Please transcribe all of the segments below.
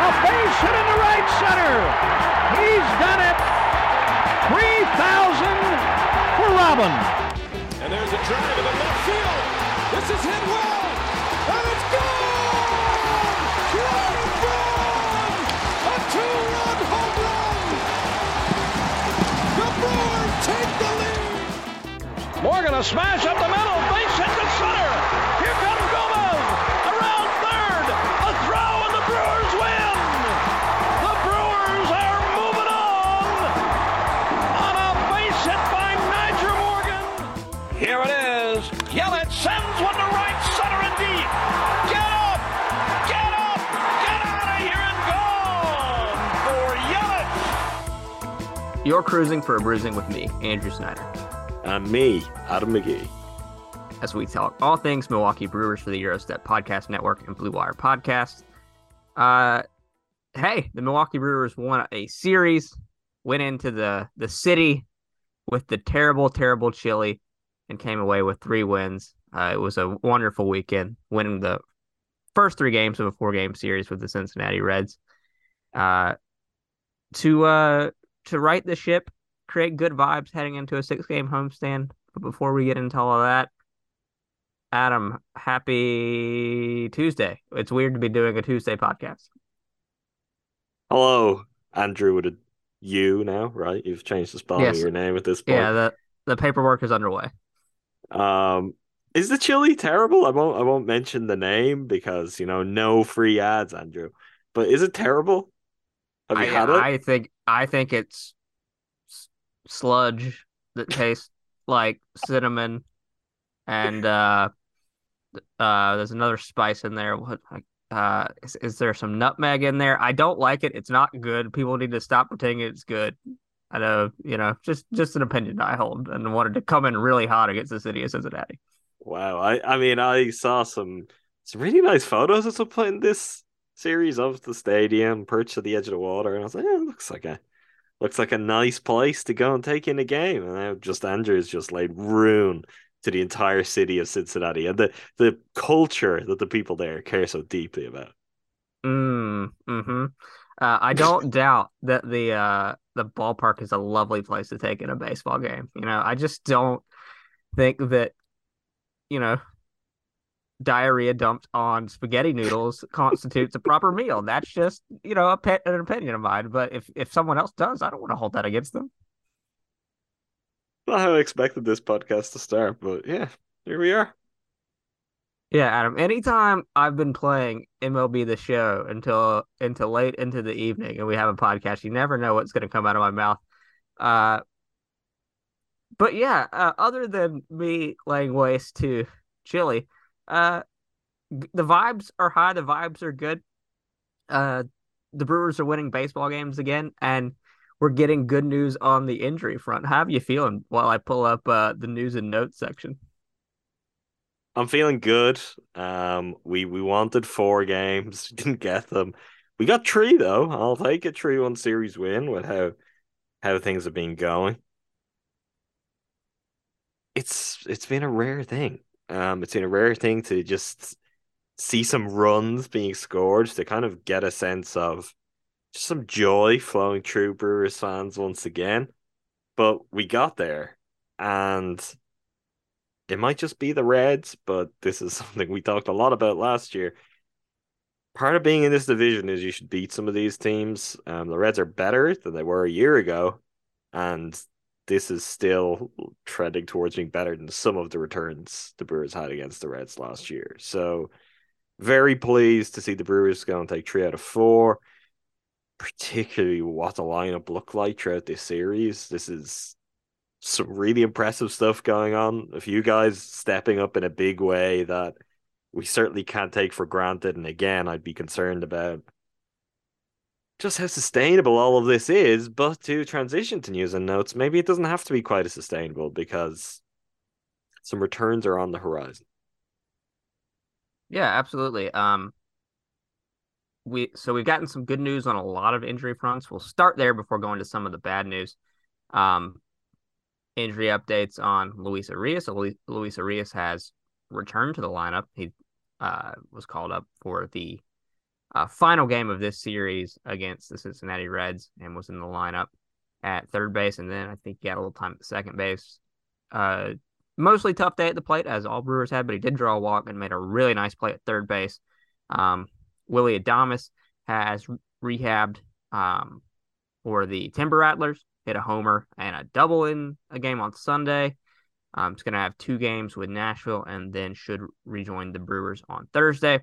A base hit in the right center. He's done it. 3,000 for Robin. And there's a drive in the left field. This is hit well, and it's gone! Braun! A two-run home run! The Brewers take the lead! Morgan a smash up the middle. Base hit You're cruising for a bruising with me, Andrew Snyder, And me, Adam McGee. as we talk all things Milwaukee Brewers for the Gyro Step Podcast Network and Blue Wire Podcast. Uh, hey, the Milwaukee Brewers won a series, went into the the city with the terrible, terrible chili, and came away with three wins. Uh, it was a wonderful weekend, winning the first three games of a four game series with the Cincinnati Reds. Uh, to uh to right the ship, create good vibes heading into a six game homestand. But before we get into all of that, Adam, happy Tuesday. It's weird to be doing a Tuesday podcast. Hello, Andrew with a U now, right? You've changed the spelling Yes. of your name at this point. Yeah, the the paperwork is underway. Um, is the chili terrible? I won't. I won't mention the name because you know no free ads, Andrew. But is it terrible? Have you I, had it? I think I think it's sludge that tastes like cinnamon, and uh, uh, there's another spice in there. What uh, is, is there some nutmeg in there? I don't like it. It's not good. People need to stop pretending it's good. I know, you know, just just an opinion I hold, and wanted to come in really hot against the city of Cincinnati. Wow. I. I mean, I saw some some really nice photos at some point in this series of the stadium, perched at the edge of the water, and I was like, yeah, it looks like a looks like a nice place to go and take in a game. And now just Andrew's just laid ruin to the entire city of Cincinnati and the the culture that the people there care so deeply about. Mm, hmm Uh, I don't doubt that the uh the ballpark is a lovely place to take in a baseball game. You know, I just don't think that you know diarrhea dumped on spaghetti noodles constitutes a proper meal. That's just you know a pet an opinion of mine. But if if someone else does, I don't want to hold that against them. Not how I expected this podcast to start, but yeah, here we are. Yeah, Adam. Anytime I've been playing MLB the Show until until late into the evening, and we have a podcast, you never know what's going to come out of my mouth. Uh, but yeah, uh, other than me laying waste to Chili, uh, the vibes are high. The vibes are good. Uh, the Brewers are winning baseball games again, and we're getting good news on the injury front. How are you feeling while I pull up uh, the news and notes section? I'm feeling good. Um, we we wanted four games, didn't get them. We got three though. I'll take a three one series win with how how things have been going. It's it's been a rare thing. Um, it's been a rare thing to just see some runs being scored to kind of get a sense of just some joy flowing through Brewers fans once again. But we got there, and it might just be the Reds, but this is something we talked a lot about last year. Part of being in this division is you should beat some of these teams. Um, the Reds are better than they were a year ago, and this is still trending towards being better than some of the returns the Brewers had against the Reds last year. So, very pleased to see the Brewers going and take three out of four particularly what the lineup looked like throughout this series. This is some really impressive stuff going on. A few guys stepping up in a big way that we certainly can't take for granted. And again, I'd be concerned about just how sustainable all of this is. But to transition to news and notes, maybe it doesn't have to be quite as sustainable because some returns are on the horizon. Yeah, absolutely. Um, we so we've gotten some good news on a lot of injury fronts. We'll start there before going to some of the bad news. Um, injury updates on Luis Urias. So Luis Urias has returned to the lineup. He uh, was called up for the uh, final game of this series against the Cincinnati Reds and was in the lineup at third base. And then I think he got a little time at second base. Uh, mostly tough day at the plate, as all Brewers had, but he did draw a walk and made a really nice play at third base. Um, Willy Adames has rehabbed um, for the Timber Rattlers, hit a homer and a double in a game on Sunday. Um, it's going to have two games with Nashville and then should rejoin the Brewers on Thursday.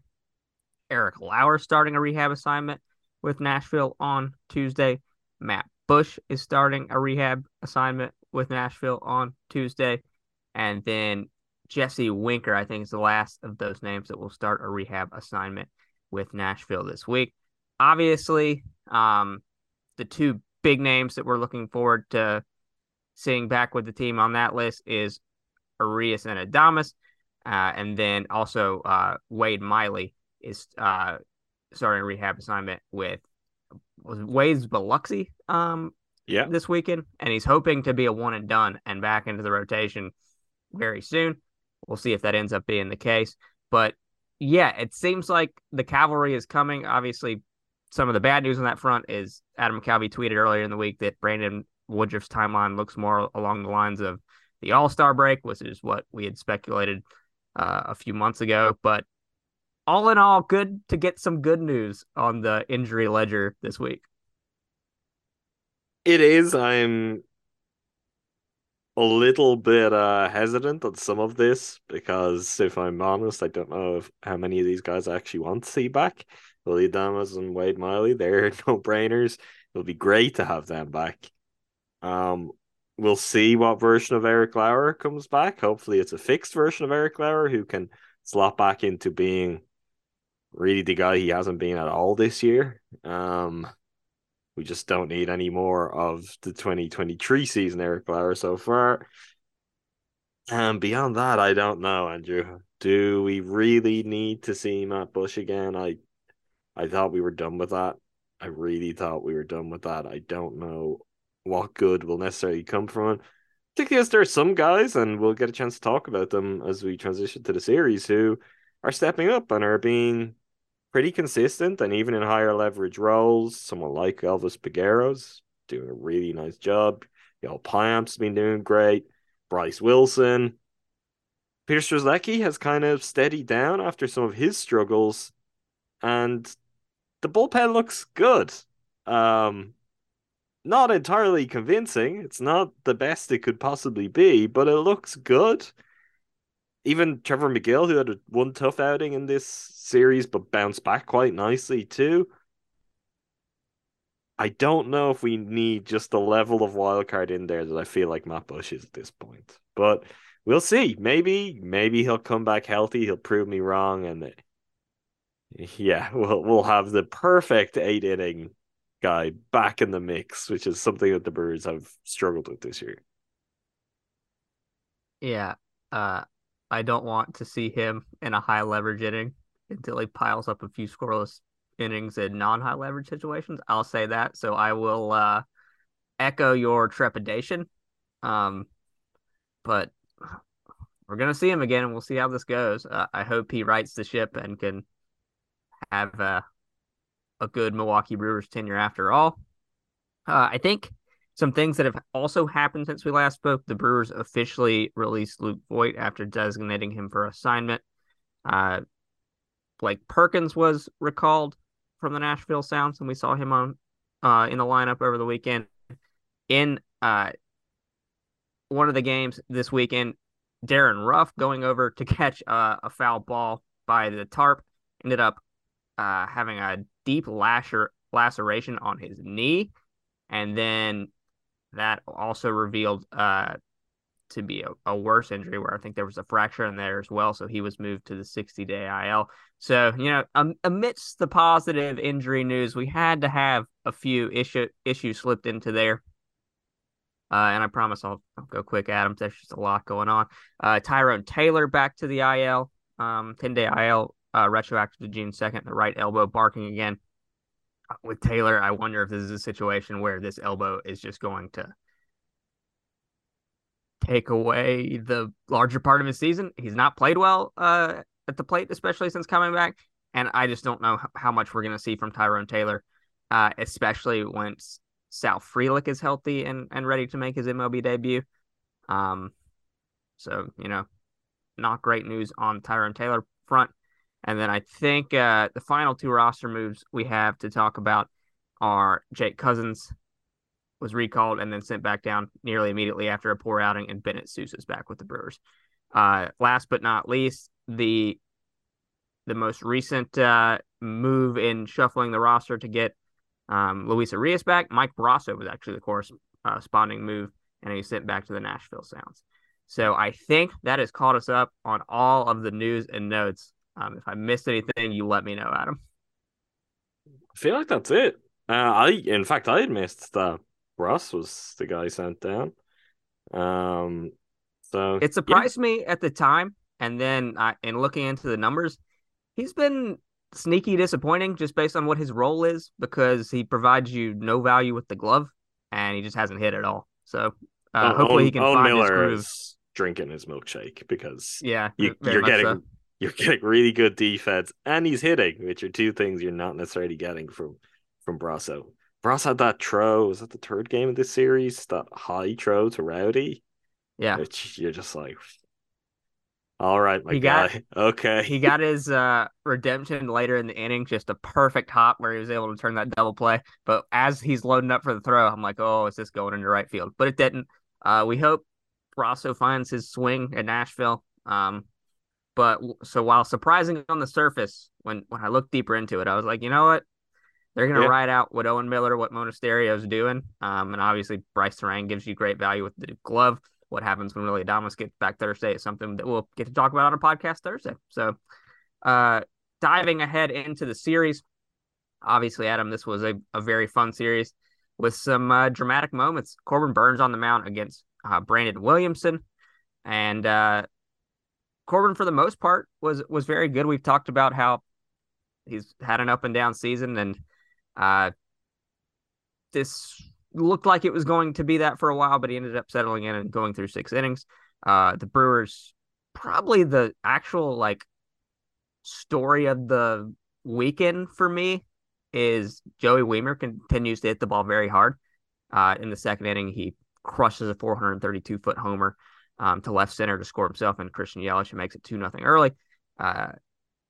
Eric Lauer starting a rehab assignment with Nashville on Tuesday. Matt Bush is starting a rehab assignment with Nashville on Tuesday. And then Jesse Winker, I think, is the last of those names that will start a rehab assignment with Nashville this week. Obviously, um, the two big names that we're looking forward to seeing back with the team on that list is Urias and Adames, uh, and then also uh, Wade Miley is uh, starting a rehab assignment with Wade's Biloxi um, yeah. this weekend, and he's hoping to be a one and done and back into the rotation very soon. We'll see if that ends up being the case. But yeah, it seems like the cavalry is coming. Obviously, some of the bad news on that front is Adam McCalvy tweeted earlier in the week that Brandon Woodruff's timeline looks more along the lines of the All Star break, which is what we had speculated uh, a few months ago. But all in all, good to get some good news on the injury ledger this week. It is. I'm a little bit uh, hesitant on some of this because, if I'm honest, I don't know if, how many of these guys I actually want to see back. Willy Adames and Wade Miley, they're no brainers. It'll be great to have them back. Um, we'll see what version of Eric Lauer comes back. Hopefully, it's a fixed version of Eric Lauer who can slot back into being really the guy he hasn't been at all this year. Um, we just don't need any more of the 2023 season Eric Lauer so far. And beyond that, I don't know, Andrew. Do we really need to see Matt Bush again? I I thought we were done with that. I really thought we were done with that. I don't know what good will necessarily come from it. Particularly as there are some guys, and we'll get a chance to talk about them as we transition to the series, who are stepping up and are being pretty consistent and even in higher leverage roles. Someone like Elvis Peguero's doing a really nice job. Joel Payamps been doing great. Bryce Wilson. Peter Strzelecki has kind of steadied down after some of his struggles, and the bullpen looks good. Um, not entirely convincing. It's not the best it could possibly be, but it looks good even Trevor Megill, who had a one tough outing in this series but bounced back quite nicely too. I don't know if we need just the level of wild card in there that I feel like Matt Bush is at this point. But we'll see. Maybe, maybe he'll come back healthy. He'll prove me wrong, and yeah, we'll we'll have the perfect eight inning guy back in the mix, which is something that the Brewers have struggled with this year. Yeah. Uh, I don't want to see him in a high leverage inning until he piles up a few scoreless innings in non high leverage situations. I'll say that. So I will uh, echo your trepidation. Um, but we're gonna see him again, and we'll see how this goes. Uh, I hope he rights the ship and can have uh, a good Milwaukee Brewers tenure after all. Uh, I think some things that have also happened since we last spoke. The Brewers officially released Luke Voit after designating him for assignment. Uh, Blake Perkins was recalled from the Nashville Sounds, and we saw him on uh, in the lineup over the weekend. In uh, one of the games this weekend, Darin Ruf going over to catch uh, a foul ball by the tarp ended up uh, having a deep lasher laceration on his knee, and then that also revealed uh, to be a, a, worse injury where I think there was a fracture in there as well. So he was moved to the 60 day IL. So, you know, um, amidst the positive injury news, we had to have a few issue issues slipped into there. Uh, and I promise I'll, I'll, go quick, Adam. There's just a lot going on. Uh, Tyrone Taylor back to the IL, um, 10 day IL, uh, retroactive to June 2nd, the right elbow barking again. With Taylor, I wonder if this is a situation where this elbow is just going to take away the larger part of his season. He's not played well uh, at the plate, especially since coming back. And I just don't know how much we're going to see from Tyrone Taylor, uh, especially once Sal Frelick is healthy and, and ready to make his MLB debut. Um, so, you know, not great news on Tyrone Taylor front. And then I think uh, the final two roster moves we have to talk about are Jake Cousins was recalled and then sent back down nearly immediately after a poor outing, and Bennett Sousa's back with the Brewers. Uh, last but not least, the the most recent uh, move in shuffling the roster to get um, Luis Urias back. Mike Brosseau was actually the corresponding move, and he sent back to the Nashville Sounds. So I think that has caught us up on all of the news and notes. Um, if I missed anything, you let me know, Adam. I feel like that's it. Uh, I, in fact, I had missed that Russ was the guy sent down. Um, so it surprised yeah. me at the time, and then I, in looking into the numbers, he's been sneaky disappointing just based on what his role is because he provides you no value with the glove, and he just hasn't hit at all. So uh, oh, hopefully he can find Miller his groove. drinking his milkshake because yeah, you, are getting so. You're getting really good defense, and he's hitting, which are two things you're not necessarily getting from from Brosseau. Ross had that throw. Was that the third game of this series? That high throw to Rowdy. Yeah. Which you're just like, all right, my he guy. Got, okay. He got his uh, redemption later in the inning, just a perfect hop where he was able to turn that double play. But as he's loading up for the throw, I'm like, oh, is this going into right field? But it didn't. Uh, we hope Rosso finds his swing at Nashville. Um, but so while surprising on the surface, when when I looked deeper into it, I was like, you know what? They're going to yeah. ride out what Owen Miller, what Monasterio is doing. Um, and obviously, Brice Turang gives you great value with the glove. What happens when Willy Adames gets back Thursday is something that we'll get to talk about on a podcast Thursday. So, uh, diving ahead into the series, obviously, Adam, this was a, a very fun series with some uh, dramatic moments. Corbin Burnes on the mound against uh, Brandon Williamson, and uh, Corbin, for the most part, was was very good. We've talked about how he's had an up and down season, and uh, this looked like it was going to be that for a while, but he ended up settling in and going through six innings. Uh, the Brewers probably the actual like story of the weekend for me is Joey Wiemer continues to hit the ball very hard. Uh, in the second inning, he crushes a 432 foot homer um, to left center to score himself, and Christian Yelich makes it two nothing early. Uh,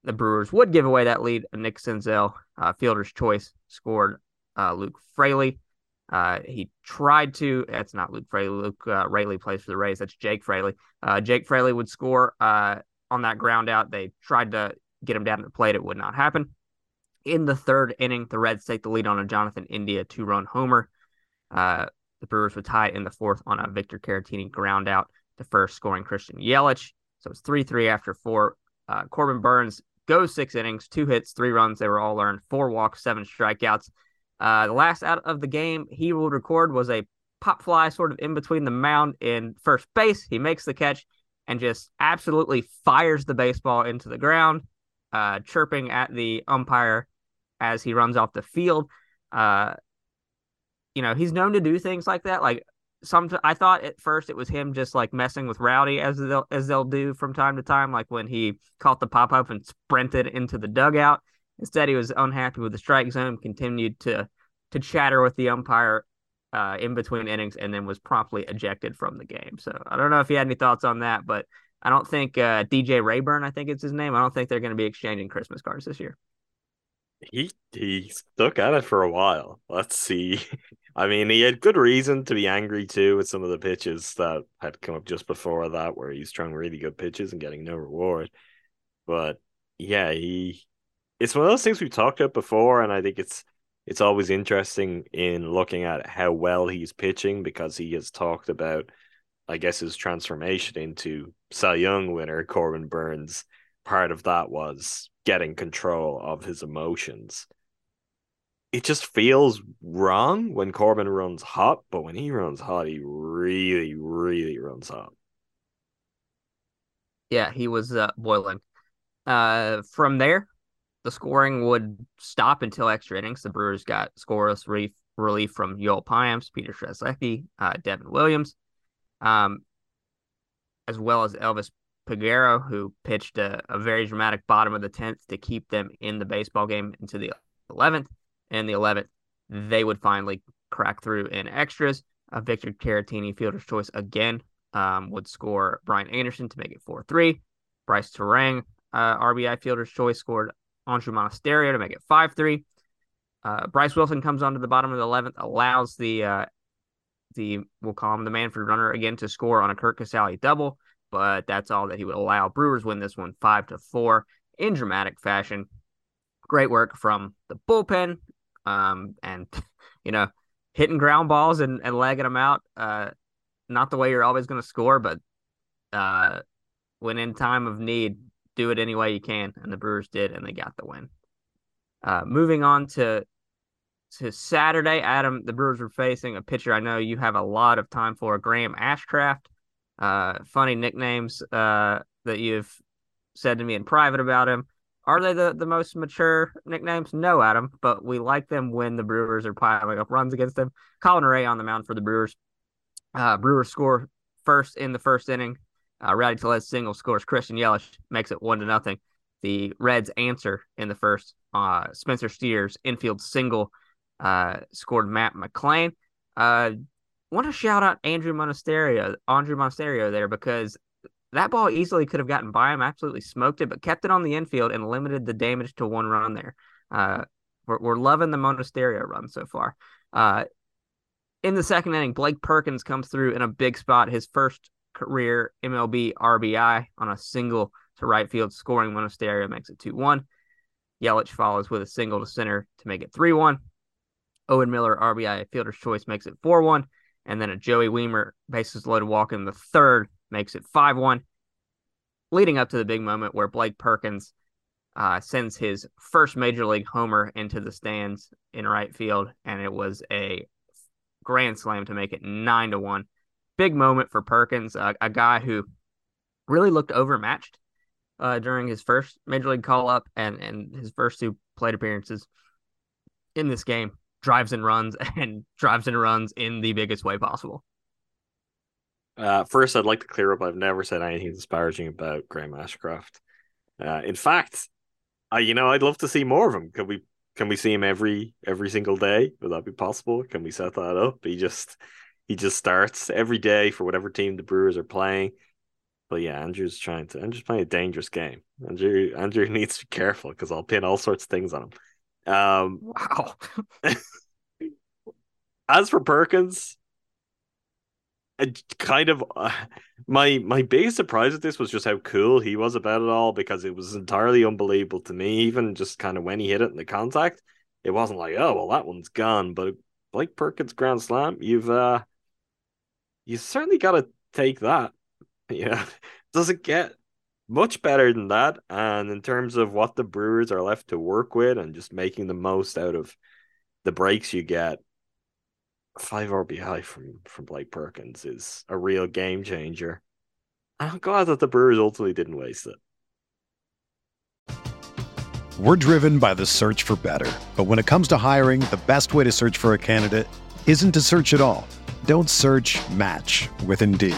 the Brewers would give away that lead. Nick Senzel, uh, fielder's choice, scored uh, Luke Fraley. Uh, he tried to. That's not Luke Fraley. Luke uh, Raley plays for the Rays. That's Jake Fraley. Uh, Jake Fraley would score on that ground out. They tried to get him down to the plate. It would not happen. In the third inning, the Reds take the lead on a Jonathan India two run homer. The Brewers would tie in the fourth on a Victor Caratini ground out to first, scoring Christian Yelich. So it's 3 3 after four. Uh, Corbin Burnes goes six innings, two hits, three runs. They were all earned, four walks, seven strikeouts. Uh, the last out of the game he would record was a pop fly sort of in between the mound and first base. He makes the catch and just absolutely fires the baseball into the ground, uh, chirping at the umpire as he runs off the field. Uh, you know, he's known to do things like that. Like some, I thought at first it was him just like messing with Rowdy as they'll as they'll do from time to time, like when he caught the pop up and sprinted into the dugout. Instead, he was unhappy with the strike zone, continued to to chatter with the umpire uh, in between innings, and then was promptly ejected from the game. So I don't know if you had any thoughts on that, but I don't think uh, DJ Reyburn, I think it's his name. I don't think they're going to be exchanging Christmas cards this year. He he stuck at it for a while. Let's see. I mean, he had good reason to be angry too with some of the pitches that had come up just before that, where he's throwing really good pitches and getting no reward. But yeah, he it's one of those things we've talked about before, and I think it's it's always interesting in looking at how well he's pitching because he has talked about, I guess, his transformation into Cy Young winner Corbin Burnes. Part of that was getting control of his emotions. It just feels wrong when Corbin runs hot, but when he runs hot, he really, really runs hot. Yeah, he was uh, boiling. Uh, from there, the scoring would stop until extra innings. The Brewers got scoreless relief, relief from Joel Payamps, Peter Strzelecki, uh, Devin Williams, um, as well as Elvis Peguero, who pitched a, a, very dramatic bottom of the 10th to keep them in the baseball game into the 11th. And the 11th, they would finally crack through in extras. Uh, Victor Caratini, fielder's choice again, um, would score Brian Anderson to make it 4 3. Brice Turang, uh, RBI fielder's choice, scored Andrew Monasterio to make it 5 3. Uh, Bryce Wilson comes onto the bottom of the 11th, allows the, uh, the we'll call him the Manfred runner again to score on a Curt Casali double, but that's all that he would allow. Brewers win this one 5 to 4 in dramatic fashion. Great work from the bullpen um, and, you know, hitting ground balls and, and legging them out. Uh, not the way you're always going to score, but uh, when in time of need, do it any way you can, and the Brewers did, and they got the win. Uh, moving on to to Saturday, Adam, the Brewers were facing a pitcher I know you have a lot of time for, Graham Ashcraft. Uh, funny nicknames uh, that you've said to me in private about him. Are they the, the most mature nicknames? No, Adam, but we like them when the Brewers are piling up runs against them. Colin Rea on the mound for the Brewers. Uh, Brewers score first in the first inning. Uh, Rowdy Tellez single scores. Christian Yelich makes it one to nothing. The Reds answer in the first. Uh, Spencer Steer's infield single uh, scored Matt McLain. Want to shout out Andrew Monasterio, Andrew Monasterio there because that ball easily could have gotten by him. Absolutely smoked it, but kept it on the infield and limited the damage to one run there. Uh, we're, we're loving the Monasterio run so far. Uh, in the second inning, Blake Perkins comes through in a big spot, his first career MLB RBI on a single to right field, scoring Monasterio makes it 2 1. Yelich follows with a single to center to make it 3 1. Owen Miller, RBI fielder's choice, makes it 4 1. And then a Joey Wiemer, bases loaded walk in the third, makes it 5 1. Leading up to the big moment where Blake Perkins uh, sends his first major league homer into the stands in right field, and it was a grand slam to make it 9 to 1 big moment for Perkins, uh, a guy who really looked overmatched uh, during his first major league call up and and his first two plate appearances in this game. Drives and runs and drives and runs in the biggest way possible. Uh, first, I'd like to clear up I've never said anything disparaging about Graham Ashcraft. Uh, in fact, uh, you know, I'd love to see more of him. Can we can we see him every every single day? Would that be possible? Can we set that up? He just he just starts every day for whatever team the Brewers are playing. But yeah, Andrew's trying to. Andrew's playing a dangerous game. Andrew Andrew needs to be careful because I'll pin all sorts of things on him. Um, wow. as for Perkins, kind of uh, my my biggest surprise at this was just how cool he was about it all because it was entirely unbelievable to me. Even just kind of when he hit it in the contact, it wasn't like oh well that one's gone. But Blake Perkins grand slam, you've uh you certainly got to take that. Yeah, does it get much better than that? And in terms of what the Brewers are left to work with and just making the most out of the breaks you get, five RBI from from Blake Perkins is a real game changer. And I'm glad that the Brewers ultimately didn't waste it. We're driven by the search for better. But when it comes to hiring, the best way to search for a candidate isn't to search at all. Don't search match with Indeed.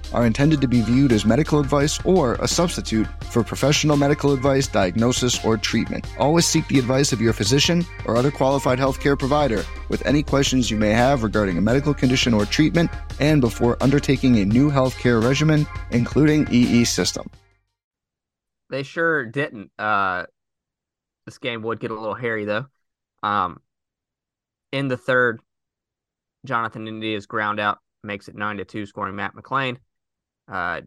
are intended to be viewed as medical advice or a substitute for professional medical advice, diagnosis, or treatment. Always seek the advice of your physician or other qualified healthcare provider with any questions you may have regarding a medical condition or treatment and before undertaking a new healthcare regimen, including EE system. They sure didn't. Uh, this game would get a little hairy though. Um, in the third, Jonathan India's ground out makes it nine to two, scoring Matt McLain. Uh,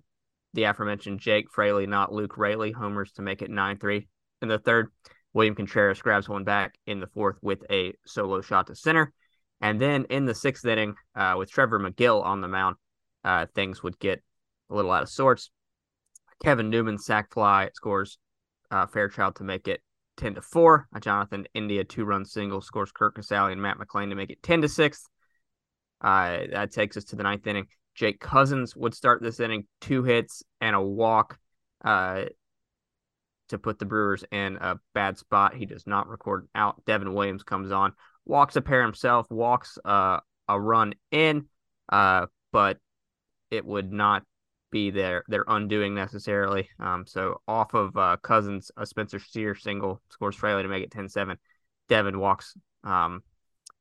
the aforementioned Jake Fraley, not Luke Raley, homers to make it nine three. In the third, William Contreras grabs one back in the fourth with a solo shot to center. And then in the sixth inning, uh, with Trevor Megill on the mound, uh, things would get a little out of sorts. Kevin Newman sac fly scores uh, Fairchild to make it 10 to 4. A Jonathan India two run single scores Curt Casali and Matt McLain to make it 10 to 6. Uh, that takes us to the ninth inning. Jake Cousins would start this inning, two hits and a walk uh, to put the Brewers in a bad spot. He does not record out. Devin Williams comes on, walks a pair himself, walks uh, a run in, uh, but it would not be their their undoing necessarily. Um, so off of uh, Cousins, a Spencer Steer single scores Fraley to make it 10-7. Devin walks um,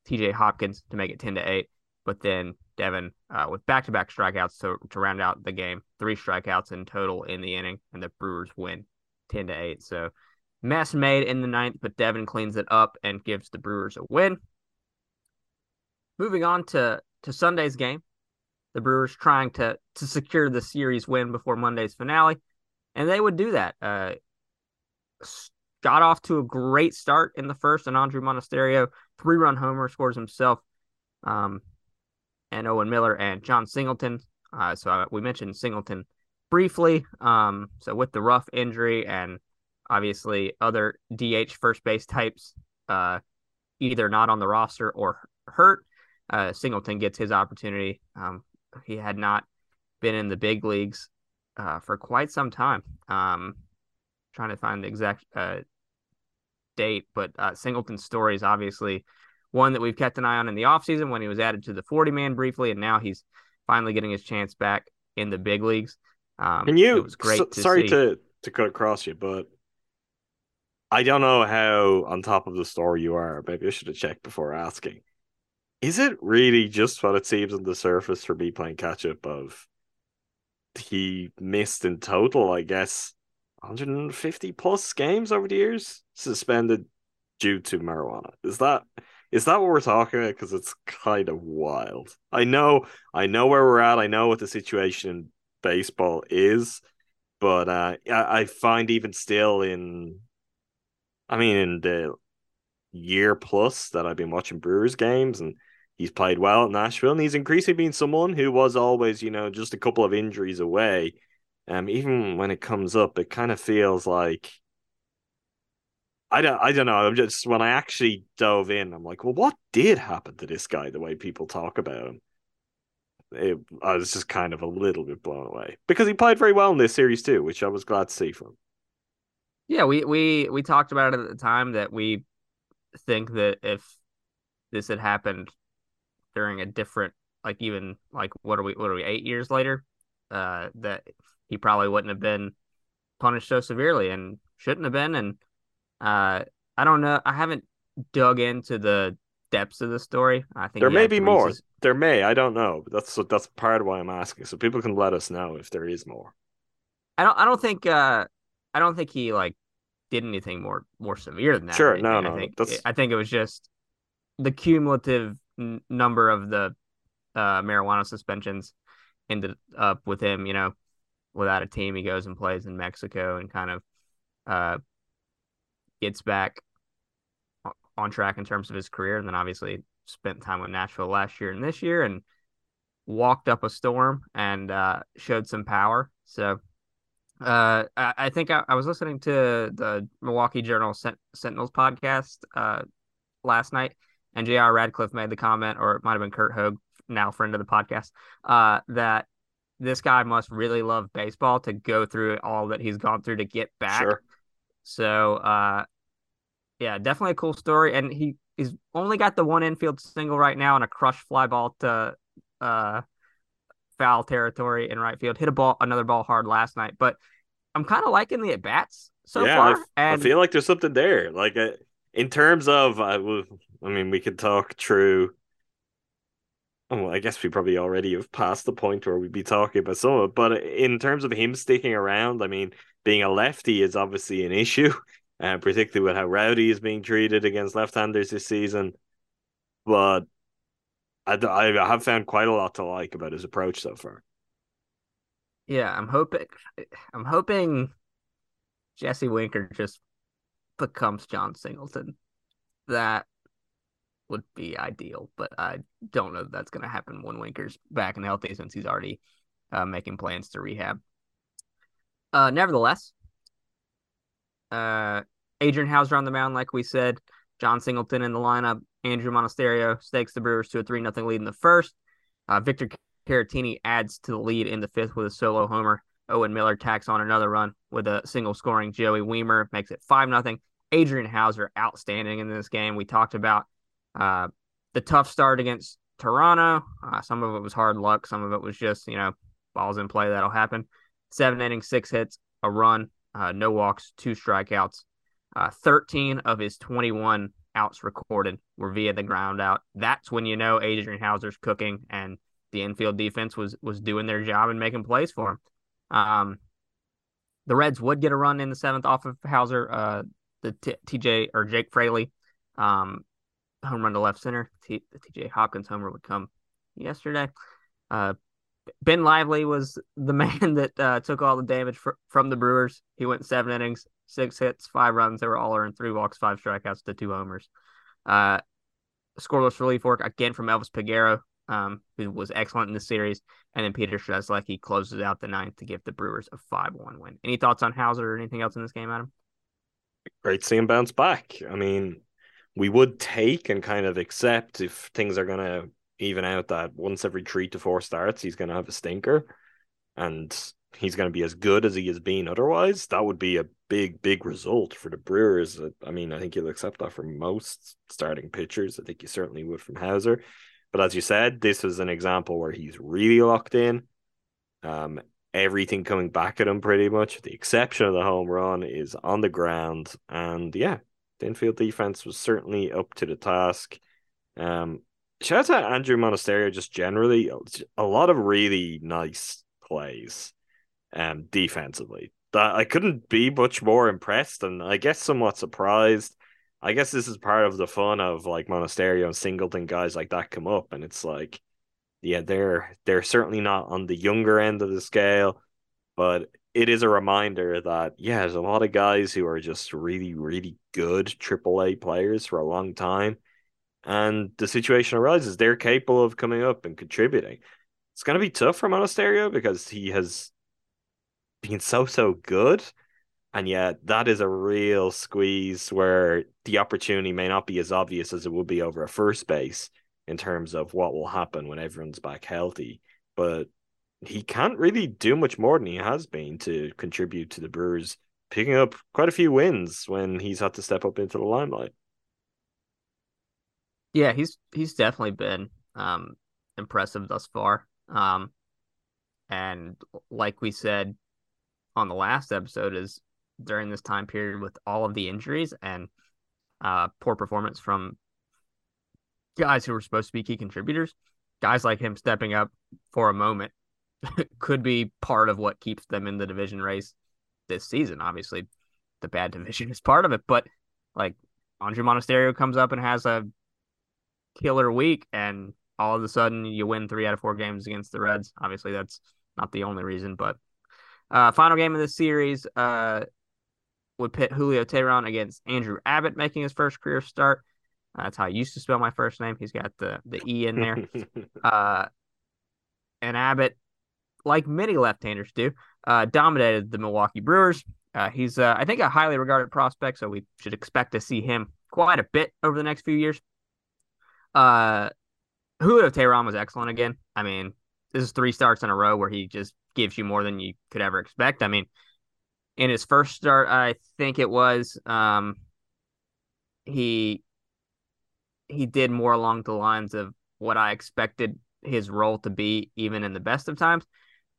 TJ Hopkins to make it 10 to 8. But then Devin uh, with back to back strikeouts to, to round out the game, three strikeouts in total in the inning, and the Brewers win 10 to 8. So mess made in the ninth, but Devin cleans it up and gives the Brewers a win. Moving on to, to Sunday's game, the Brewers trying to to secure the series win before Monday's finale, and they would do that. Uh, got off to a great start in the first, and Andrew Monasterio three run homer scores himself, um, and Owen Miller and Jon Singleton. Uh, so I, we mentioned Singleton briefly. Um, so with the rough injury and obviously other DH first base types, uh, either not on the roster or hurt. Uh, Singleton gets his opportunity. Um, he had not been in the big leagues uh, for quite some time. Um, trying to find the exact uh, date, but uh, Singleton's story is obviously one that we've kept an eye on in the offseason when he was added to the 40 man briefly, and now he's finally getting his chance back in the big leagues. Um, Can you? It was great. so- to sorry see. to to cut across you, but I don't know how on top of the story you are. Maybe I should have checked before asking. Is it really just what it seems on the surface for me playing catch up of he missed in total, I guess, 150 plus games over the years, suspended due to marijuana. Is that is that what we're talking about? Because it's kind of wild. I know, I know where we're at. I know what the situation in baseball is, but uh, I, I find even still in, I mean, in the year plus that I've been watching Brewers games and he's played well at Nashville and he's increasingly been someone who was always, you know, just a couple of injuries away. Um, even when it comes up, it kind of feels like I don't I don't know. I'm just when I actually dove in, I'm like, well, what did happen to this guy? The way people talk about him, it, I was just kind of a little bit blown away because he played very well in this series too, which I was glad to see from. Yeah, we we we talked about it at the time that we think that if this had happened during a different, like even like what are we what are we eight years later, uh, that he probably wouldn't have been punished so severely and shouldn't have been and uh, I don't know. I haven't dug into the depths of the story. I think there may be more. There may. I don't know. That's that's part of why I'm asking, so people can let us know if there is more. I don't. I don't think. Uh, I don't think he like did anything more more severe than that. Sure. No. I no. Think, that's... I think it was just the cumulative n- number of the uh, marijuana suspensions ended up with him. You know, without a team, he goes and plays in Mexico and kind of uh, gets back on track in terms of his career, and then obviously spent time with Nashville last year and this year, and walked up a storm and uh, showed some power. So uh, I, I, think I, I, was listening to the Milwaukee Journal Sent- Sentinels podcast uh, last night, and J.R. Radcliffe made the comment, or it might have been Curt Hogg, now friend of the podcast, uh, that this guy must really love baseball to go through all that he's gone through to get back. Sure. So uh, yeah, definitely a cool story. And he he's only got the one infield single right now and a crush fly ball to uh, foul territory in right field. Hit a ball, another ball hard last night, but I'm kind of liking the at bats so yeah, far. I, and I feel like there's something there. Like uh, in terms of, uh, I mean, we could talk true. Oh, I guess we probably already have passed the point where we'd be talking about some of it. But in terms of him sticking around, I mean, being a lefty is obviously an issue uh, particularly with how Rowdy is being treated against left-handers this season. But I, I have found quite a lot to like about his approach so far. Yeah, I'm hoping I'm hoping Jesse Winker just becomes Jon Singleton. That would be ideal, but I don't know that that's going to happen when Winker's back and healthy since he's already uh, making plans to rehab. Uh, nevertheless, uh, Adrian Houser on the mound, like we said. Jon Singleton in the lineup. Andrew Monasterio stakes the Brewers to a 3 0 lead in the first. Uh, Victor Caratini adds to the lead in the fifth with a solo homer. Owen Miller tacks on another run with a single scoring. Joey Wiemer makes it 5 0. Adrian Houser outstanding in this game. We talked about uh, the tough start against Toronto. Uh, some of it was hard luck. Some of it was just, you know, balls in play. That'll happen. Seven innings, six hits, a run, uh, no walks, two strikeouts. Uh, 13 of his 21 outs recorded were via the ground out. That's when you know Adrian Houser's cooking and the infield defense was was doing their job and making plays for him. Um, the Reds would get a run in the seventh off of Houser. Uh, the TJ or Jake Fraley, um, home run to left center. T- the TJ Hopkins homer would come yesterday. Uh, Ben Lively was the man that uh, took all the damage fr- from the Brewers. He went seven innings, six hits, five runs. They were all earned, three walks, five strikeouts to two homers. Uh, scoreless relief work again from Elvis Peguero, um, who was excellent in the series. And then Peter Strzelecki closes out the ninth to give the Brewers a 5 1 win. Any thoughts on Houser or anything else in this game, Adam? Great seeing bounce back. I mean, we would take and kind of accept if things are going to even out that once every three to four starts, he's going to have a stinker and he's going to be as good as he has been otherwise. That would be a big, big result for the Brewers. I mean, I think you'll accept that from most starting pitchers. I think you certainly would from Houser. But as you said, this is an example where he's really locked in. Um, everything coming back at him pretty much, the exception of the home run, is on the ground. And yeah, the infield defense was certainly up to the task. Um, shout out to Andrew Monasterio just generally a lot of really nice plays um defensively. That I couldn't be much more impressed and I guess somewhat surprised. I guess this is part of the fun of like Monasterio and Singleton guys like that come up, and it's like, yeah, they're they're certainly not on the younger end of the scale, but it is a reminder that yeah, there's a lot of guys who are just really, really good AAA players for a long time, and the situation arises they're capable of coming up and contributing. It's going to be tough for Monasterio because he has been so so good, and yet that is a real squeeze where the opportunity may not be as obvious as it would be over a first base in terms of what will happen when everyone's back healthy, but he can't really do much more than he has been to contribute to the Brewers picking up quite a few wins when he's had to step up into the limelight. Yeah, he's he's definitely been um impressive thus far. Um and like we said on the last episode is during this time period with all of the injuries and uh poor performance from guys who were supposed to be key contributors, guys like him stepping up for a moment could be part of what keeps them in the division race this season. Obviously, the bad division is part of it, but like Andruw Monasterio comes up and has a killer week, and all of a sudden you win three out of four games against the Reds. Obviously, that's not the only reason, but uh, final game of the series uh, would pit Julio Teheran against Andrew Abbott, making his first career start. that's how I used to spell my first name. He's got the the e in there. uh, and Abbott like many left-handers do, uh, dominated the Milwaukee Brewers. Uh, he's, uh, I think, a highly regarded prospect, so we should expect to see him quite a bit over the next few years. Uh, Julio Teheran was excellent again. I mean, this is three starts in a row where he just gives you more than you could ever expect. I mean, in his first start, I think it was, um, he he did more along the lines of what I expected his role to be, even in the best of times.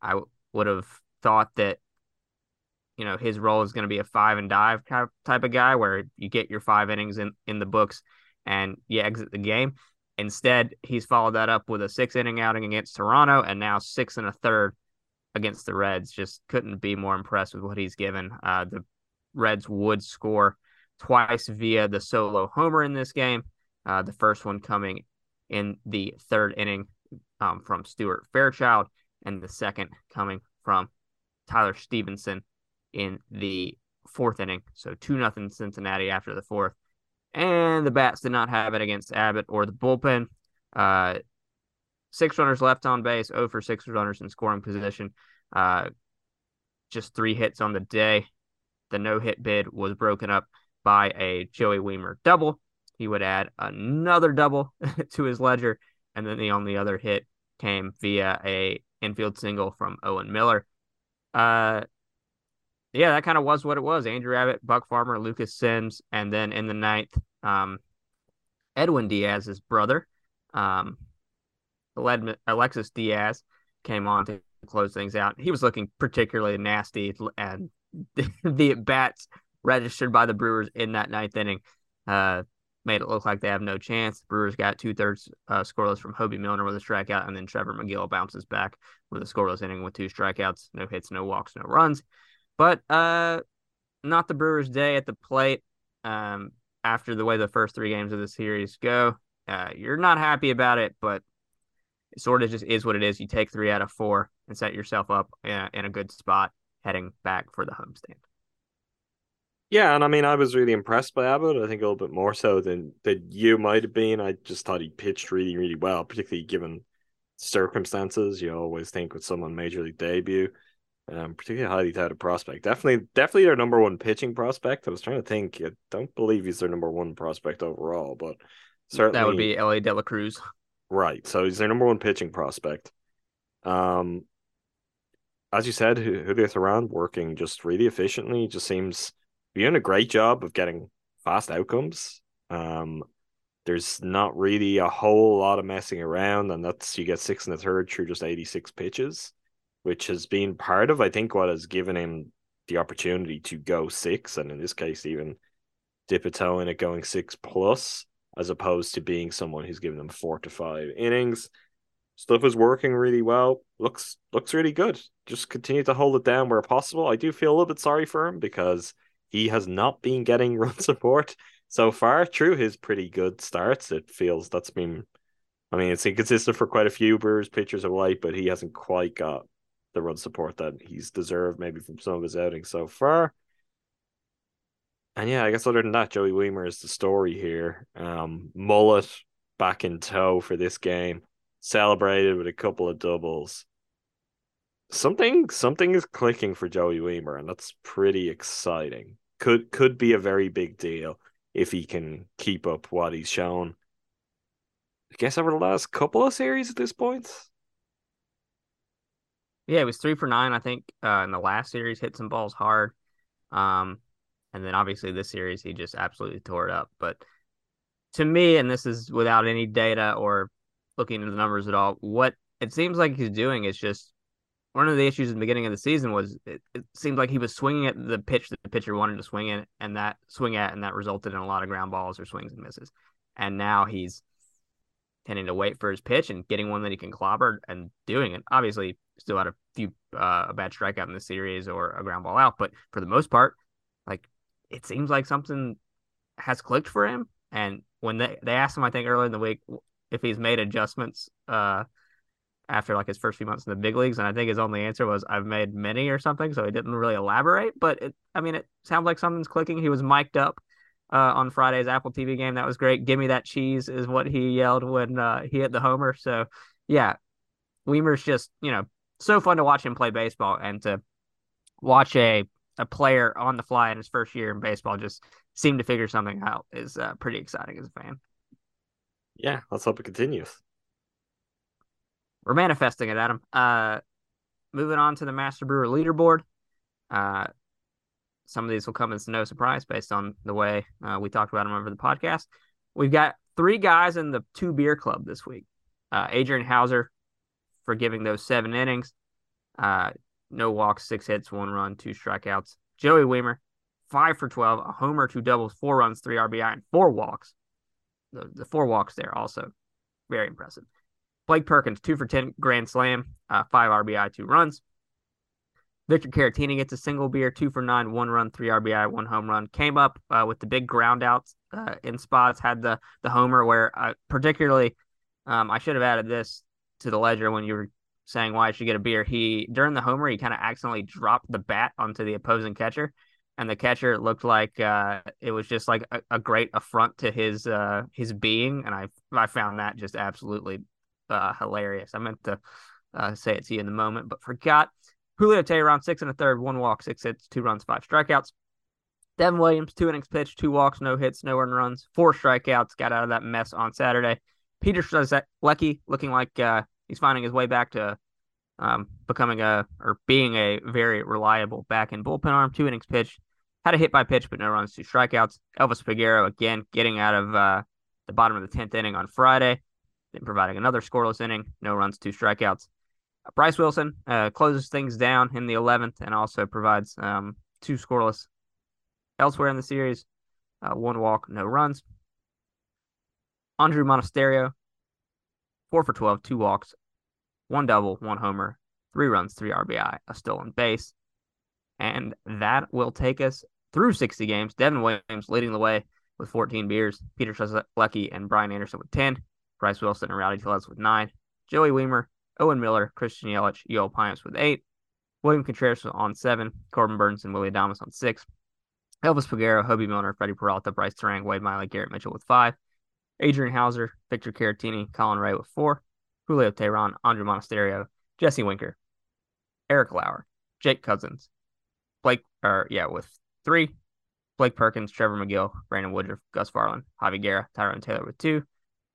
I w- would have thought that you know his role is going to be a five and dive type of guy where you get your five innings in in the books and you exit the game. Instead, he's followed that up with a six inning outing against Toronto and now six and a third against the Reds. Just couldn't be more impressed with what he's given. Uh, the Reds would score twice via the solo homer in this game. Uh, the first one coming in the third inning um, from Stuart Fairchild and the second coming from Tyler Stephenson in the fourth inning. So 2 nothing Cincinnati after the fourth. And the Bats did not have it against Abbott or the bullpen. Uh, six runners left on base, 0 for six runners in scoring position. Uh, just three hits on the day. The no hit bid was broken up by a Joey Wiemer double. He would add another double to his ledger. And then the only other hit came via a infield single from Owen Miller. Uh, yeah, that kind of was what it was. Andrew Abbott, Buck Farmer, Lucas Sims, and then in the ninth, um, Edwin Diaz's brother, um, Alexis Diaz, came on to close things out. He was looking particularly nasty, and the bats registered by the Brewers in that ninth inning uh, made it look like they have no chance. The Brewers got two thirds uh, scoreless from Hobie Milner with a strikeout, and then Trevor Megill bounces back with a scoreless inning with two strikeouts, no hits, no walks, no runs. But uh, not the Brewers' day at the plate. Um, after the way the first three games of the series go, uh, you're not happy about it, but it sort of just is what it is. You take three out of four and set yourself up in a, in a good spot heading back for the homestand. Yeah, and I mean, I was really impressed by Abbott. I think a little bit more so than than you might have been. I just thought he pitched really, really well, particularly given circumstances. You always think with someone major league debut, um, particularly highly touted prospect. Definitely, definitely their number one pitching prospect. I was trying to think. I don't believe he's their number one prospect overall, but certainly that would be Elly De La Cruz. Right. So he's their number one pitching prospect. Um, as you said, Julio Teheran working just really efficiently. Just seems doing a great job of getting fast outcomes. Um, there's not really a whole lot of messing around, and that's you get six and a third through just 86 pitches, which has been part of, I think, what has given him the opportunity to go six, and in this case, even dip a toe in it going six plus, as opposed to being someone who's given them four to five innings. Stuff is working really well. Looks looks really good. Just continue to hold it down where possible. I do feel a little bit sorry for him because he has not been getting run support so far through his pretty good starts, it feels that's been. I mean, it's inconsistent for quite a few Brewers pitchers of late, but he hasn't quite got the run support that he's deserved, maybe from some of his outings so far. And yeah, I guess other than that, Joey Wiemer is the story here. Um, mullet back in tow for this game, celebrated with a couple of doubles. Something something is clicking for Joey Wiemer, and that's pretty exciting. Could could be a very big deal if he can keep up what he's shown. I guess over the last couple of series at this point. Yeah, it was three for nine, I think, uh, in the last series, hit some balls hard. Um, and then obviously this series, he just absolutely tore it up. But to me, and this is without any data or looking into the numbers at all, what it seems like he's doing is just one of the issues in the beginning of the season was it, it seemed like he was swinging at the pitch that the pitcher wanted to swing in and that swing at, and that resulted in a lot of ground balls or swings and misses. And now he's tending to wait for his pitch and getting one that he can clobber and doing it. Obviously, still had a few uh, a bad strikeout in the series or a ground ball out, but for the most part, like it seems like something has clicked for him. And when they they asked him, I think earlier in the week, if he's made adjustments uh, after like his first few months in the big leagues, and I think his only answer was I've made many or something. So he didn't really elaborate, but it, I mean, it sounds like something's clicking. He was mic'd up uh, on Friday's Apple TV game. That was great. Give me that cheese is what he yelled when uh, he hit the homer. So yeah, Wiemer's just you know so fun to watch him play baseball and to watch a a player on the fly in his first year in baseball just seem to figure something out is uh, pretty exciting as a fan. Yeah, let's hope it continues. We're manifesting it, Adam. Uh, moving on to the Master Brewer leaderboard. Uh, some of these will come as no surprise based on the way uh, we talked about them over the podcast. We've got three guys in the two beer club this week. Uh, Adrian Houser for giving those seven innings. Uh, no walks, six hits, one run, two strikeouts. Joey Wiemer, five for 12, a homer, two doubles, four runs, three RBI, and four walks. The, the four walks there also very impressive. Blake Perkins, two for 10, grand slam, uh, five RBI, two runs. Victor Caratini gets a single beer, two for nine, one run, three RBI, one home run. Came up uh, with the big ground outs uh, in spots, had the the homer where uh, particularly um, I should have added this to the ledger when you were saying why I should get a beer. He during the homer he kind of accidentally dropped the bat onto the opposing catcher, and the catcher looked like uh, it was just like a, a, great affront to his uh, his being, and I I found that just absolutely uh, hilarious. I meant to uh, say it to you in the moment, but forgot. Julio Teheran six and a third, one walk, six hits, two runs, five strikeouts. Devin Williams, two innings pitched, two walks, no hits, no earned runs, four strikeouts. Got out of that mess on Saturday. Peter Strzelecki looking like uh, he's finding his way back to um, becoming a or being a very reliable back end bullpen arm. Two innings pitched, had a hit by pitch, but no runs, two strikeouts. Elvis Peguero again getting out of uh, the bottom of the tenth inning on Friday, then providing another scoreless inning, no runs, two strikeouts. Uh, Bryce Wilson uh, closes things down in the eleventh and also provides um, two scoreless elsewhere in the series, uh, one walk, no runs. Andruw Monasterio, four for 12, two walks, one double, one homer, three runs, three RBI, a stolen base. And that will take us through 60 games. Devin Williams leading the way with 14 beers. Peter Strzelecki and Brian Anderson with 10. Bryce Wilson and Rowdy Tellez with 9. Joey Wiemer, Owen Miller, Christian Yelich, Joel Payamps with 8. William Contreras on 7. Corbin Burnes and Willy Adames on 6. Elvis Peguero, Hobie Milner, Freddie Peralta, Brice Turang, Wade Miley, Garrett Mitchell with 5. Adrian Houser, Victor Caratini, Colin Rea with 4. Julio Teheran, Andruw Monasterio, Jesse Winker, Eric Lauer, Jake Cousins, Blake, or yeah, with three, Blake Perkins, Trevor Megill, Brandon Woodruff, Gus Varland, Javy Guerra, Tyrone Taylor with two,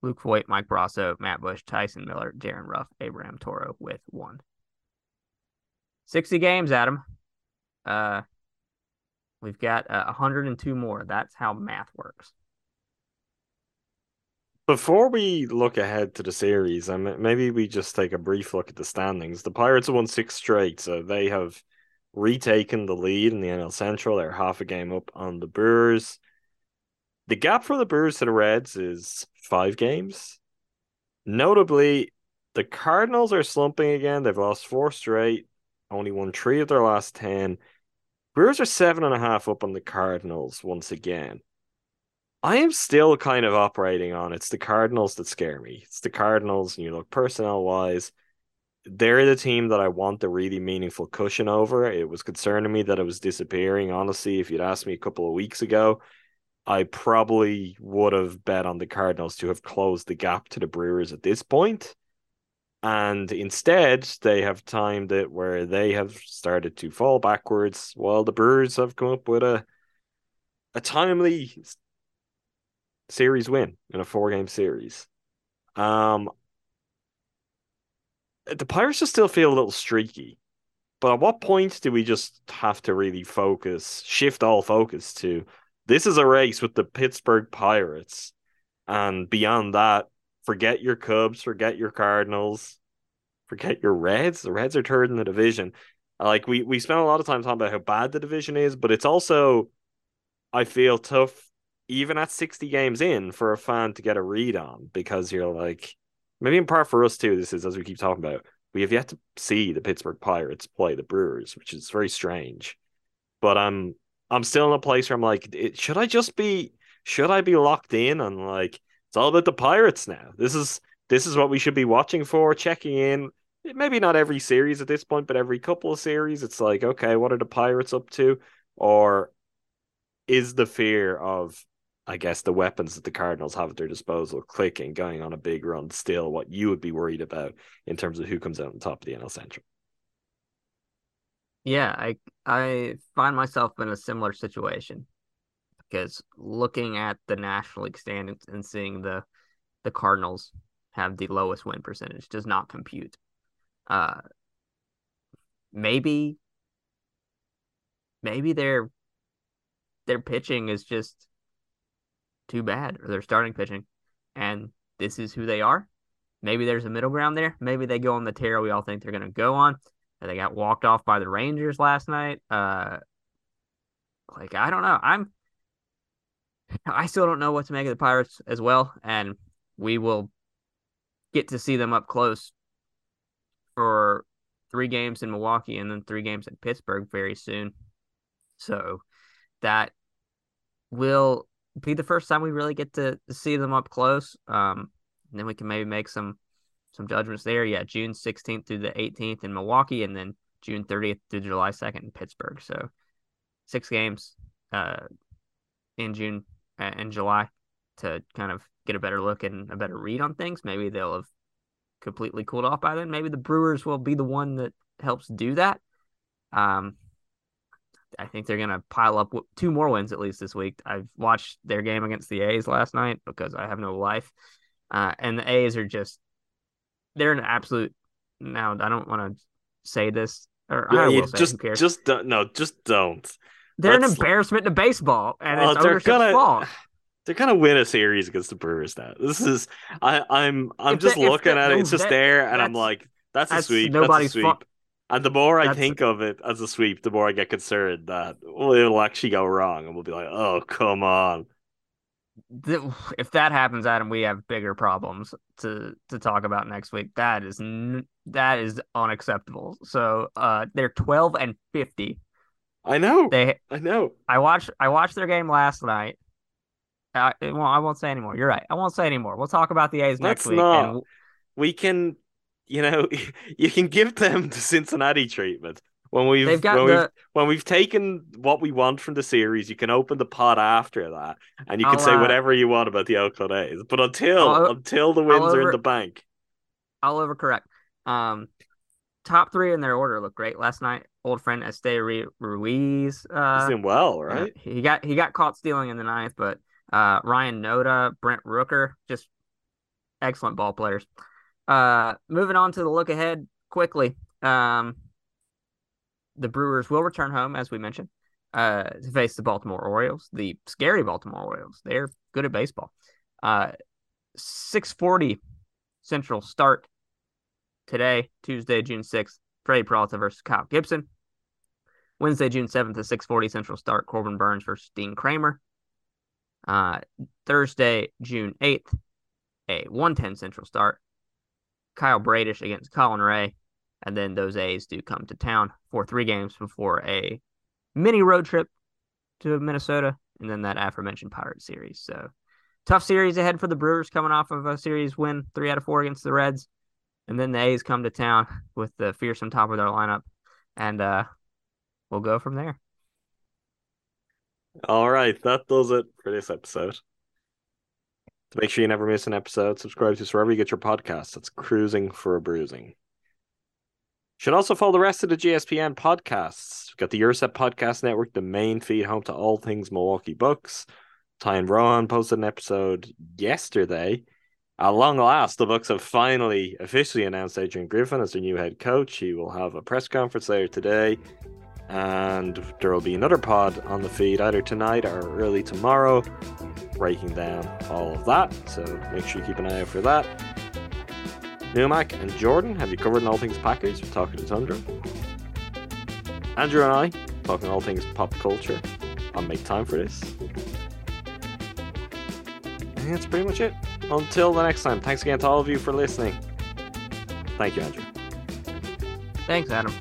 Luke Voit, Mike Brosseau, Matt Bush, Tyson Miller, Darin Ruf, Abraham Toro with one. 60 games, Adam. Uh, we've got uh, 102 more. That's how math works. Before we look ahead to the series, and maybe we just take a brief look at the standings. The Pirates have won six straight, so they have retaken the lead in the NL Central. They're half a game up on the Brewers. The gap from the Brewers to the Reds is five games. Notably, the Cardinals are slumping again. They've lost four straight, only won three of their last 10. Brewers are seven and a half up on the Cardinals once again. I am still kind of operating on it's the Cardinals that scare me. It's the Cardinals, and you look personnel wise, they're the team that I want the really meaningful cushion over. It was concerning me that it was disappearing. Honestly, if you'd asked me a couple of weeks ago, I probably would have bet on the Cardinals to have closed the gap to the Brewers at this point. And instead, they have timed it where they have started to fall backwards while the Brewers have come up with a a timely series win in a four game series. Um, the Pirates just still feel a little streaky. But at what point do we just have to really focus, shift all focus to this is a race with the Pittsburgh Pirates? And beyond that, forget your Cubs, forget your Cardinals, forget your Reds. The Reds are third in the division. Like we we spent a lot of time talking about how bad the division is, but it's also I feel tough even at 60 games in for a fan to get a read on because you're like maybe in part for us too this is as we keep talking about we have yet to see the Pittsburgh Pirates play the Brewers which is very strange. But I'm I'm still in a place where I'm like it, should I just be should I be locked in on like it's all about the Pirates now. This is this is what we should be watching for checking in. Maybe not every series at this point but every couple of series it's like okay what are the Pirates up to? Or is the fear of I guess the weapons that the Cardinals have at their disposal clicking, going on a big run, still what you would be worried about in terms of who comes out on top of the NL Central. Yeah, I I find myself in a similar situation because looking at the National League standings and seeing the the Cardinals have the lowest win percentage does not compute. Uh, maybe maybe their their pitching is just too bad, or they're starting pitching, and this is who they are. Maybe there's a middle ground there. Maybe they go on the tear we all think they're going to go on. They got walked off by the Rangers last night. Uh, like I don't know. I'm. I still don't know what to make of the Pirates as well, and we will get to see them up close for three games in Milwaukee and then three games in Pittsburgh very soon. So that will be the first time we really get to see them up close. Um, then we can maybe make some some judgments there. Yeah, June 16th through the 18th in Milwaukee, and then June 30th through July 2nd in Pittsburgh. So six games uh, in June and July to kind of get a better look and a better read on things. Maybe they'll have completely cooled off by then. Maybe the Brewers will be the one that helps do that. Um, I think they're going to pile up two more wins at least this week. I've watched their game against the A's last night because I have no life. Uh, and the A's are just, they're an absolute. Now, I don't want to say this, or yeah, I will say, just, just don't, no, just don't. They're That's, an embarrassment to baseball, and well, it's ownership's gonna, fault. They're gonna win a series against the Brewers now. This is, I, I'm, I'm if just looking at it. It's just there, and I'm like, that's, that's a sweep. Nobody's that's a sweep. Fault. And the more I think of it as a sweep, the more I get concerned that well, it'll actually go wrong, and we'll be like, "Oh, come on." If that happens, Adam, we have bigger problems to to talk about next week. That is that is unacceptable. So, uh, they're twelve and fifty. I know. They. I know. I watched. I watched their game last night. Uh, well, I won't say anymore. You're right. I won't say anymore. We'll talk about the A's Let's next week. Not. And... We can you know, you can give them the Cincinnati treatment. When we've when, the... we've when we've taken what we want from the series, you can open the pot after that, and you can I'll, say uh, whatever you want about the Oakland A's. But until I'll, until the wins over, are in the bank, I'll overcorrect. Um, top three in their order look great last night. Old friend Esteury Ruiz, uh, he's doing well, right? Uh, he got he got caught stealing in the ninth, but uh, Ryan Noda, Brent Rooker, just excellent ball players. Uh, moving on to the look ahead quickly. Um, the Brewers will return home, as we mentioned, uh, to face the Baltimore Orioles, the scary Baltimore Orioles. They're good at baseball. Uh, 640 Central start today, Tuesday, June 6th. Freddie Peralta versus Kyle Gibson. Wednesday, June 7th, a 640 Central start. Corbin Burnes versus Dean Kremer. Uh, Thursday, June 8th, a 110 Central start. Kyle Bradish against Colin Rea, And then those A's do come to town for three games before a mini road trip to Minnesota and then that aforementioned Pirate series. So tough series ahead for the Brewers coming off of a series win, three out of four against the Reds. And then the A's come to town with the fearsome top of their lineup. And uh, we'll go from there. All right, that does it for this episode. To make sure you never miss an episode, subscribe to us wherever you get your podcasts. That's Crewsing for a Brewsing. Should also follow the rest of the GSPN podcasts. We've got the Gyro Step Podcast Network, the main feed home to all things Milwaukee Bucks. Ty and Rohan posted an episode yesterday. At long last, the Bucks have finally officially announced Adrian Griffin as their new head coach. He will have a press conference later today, and there will be another pod on the feed either tonight or early tomorrow, breaking down all of that. So make sure you keep an eye out for that. Numac and Jordan have you covered in all things Packers. We're talking to Tundra. Andrew and I talking all things pop culture. I'll make time for this. And that's pretty much it. Until the next time, thanks again to all of you for listening. Thank you, Andrew. Thanks, Adam.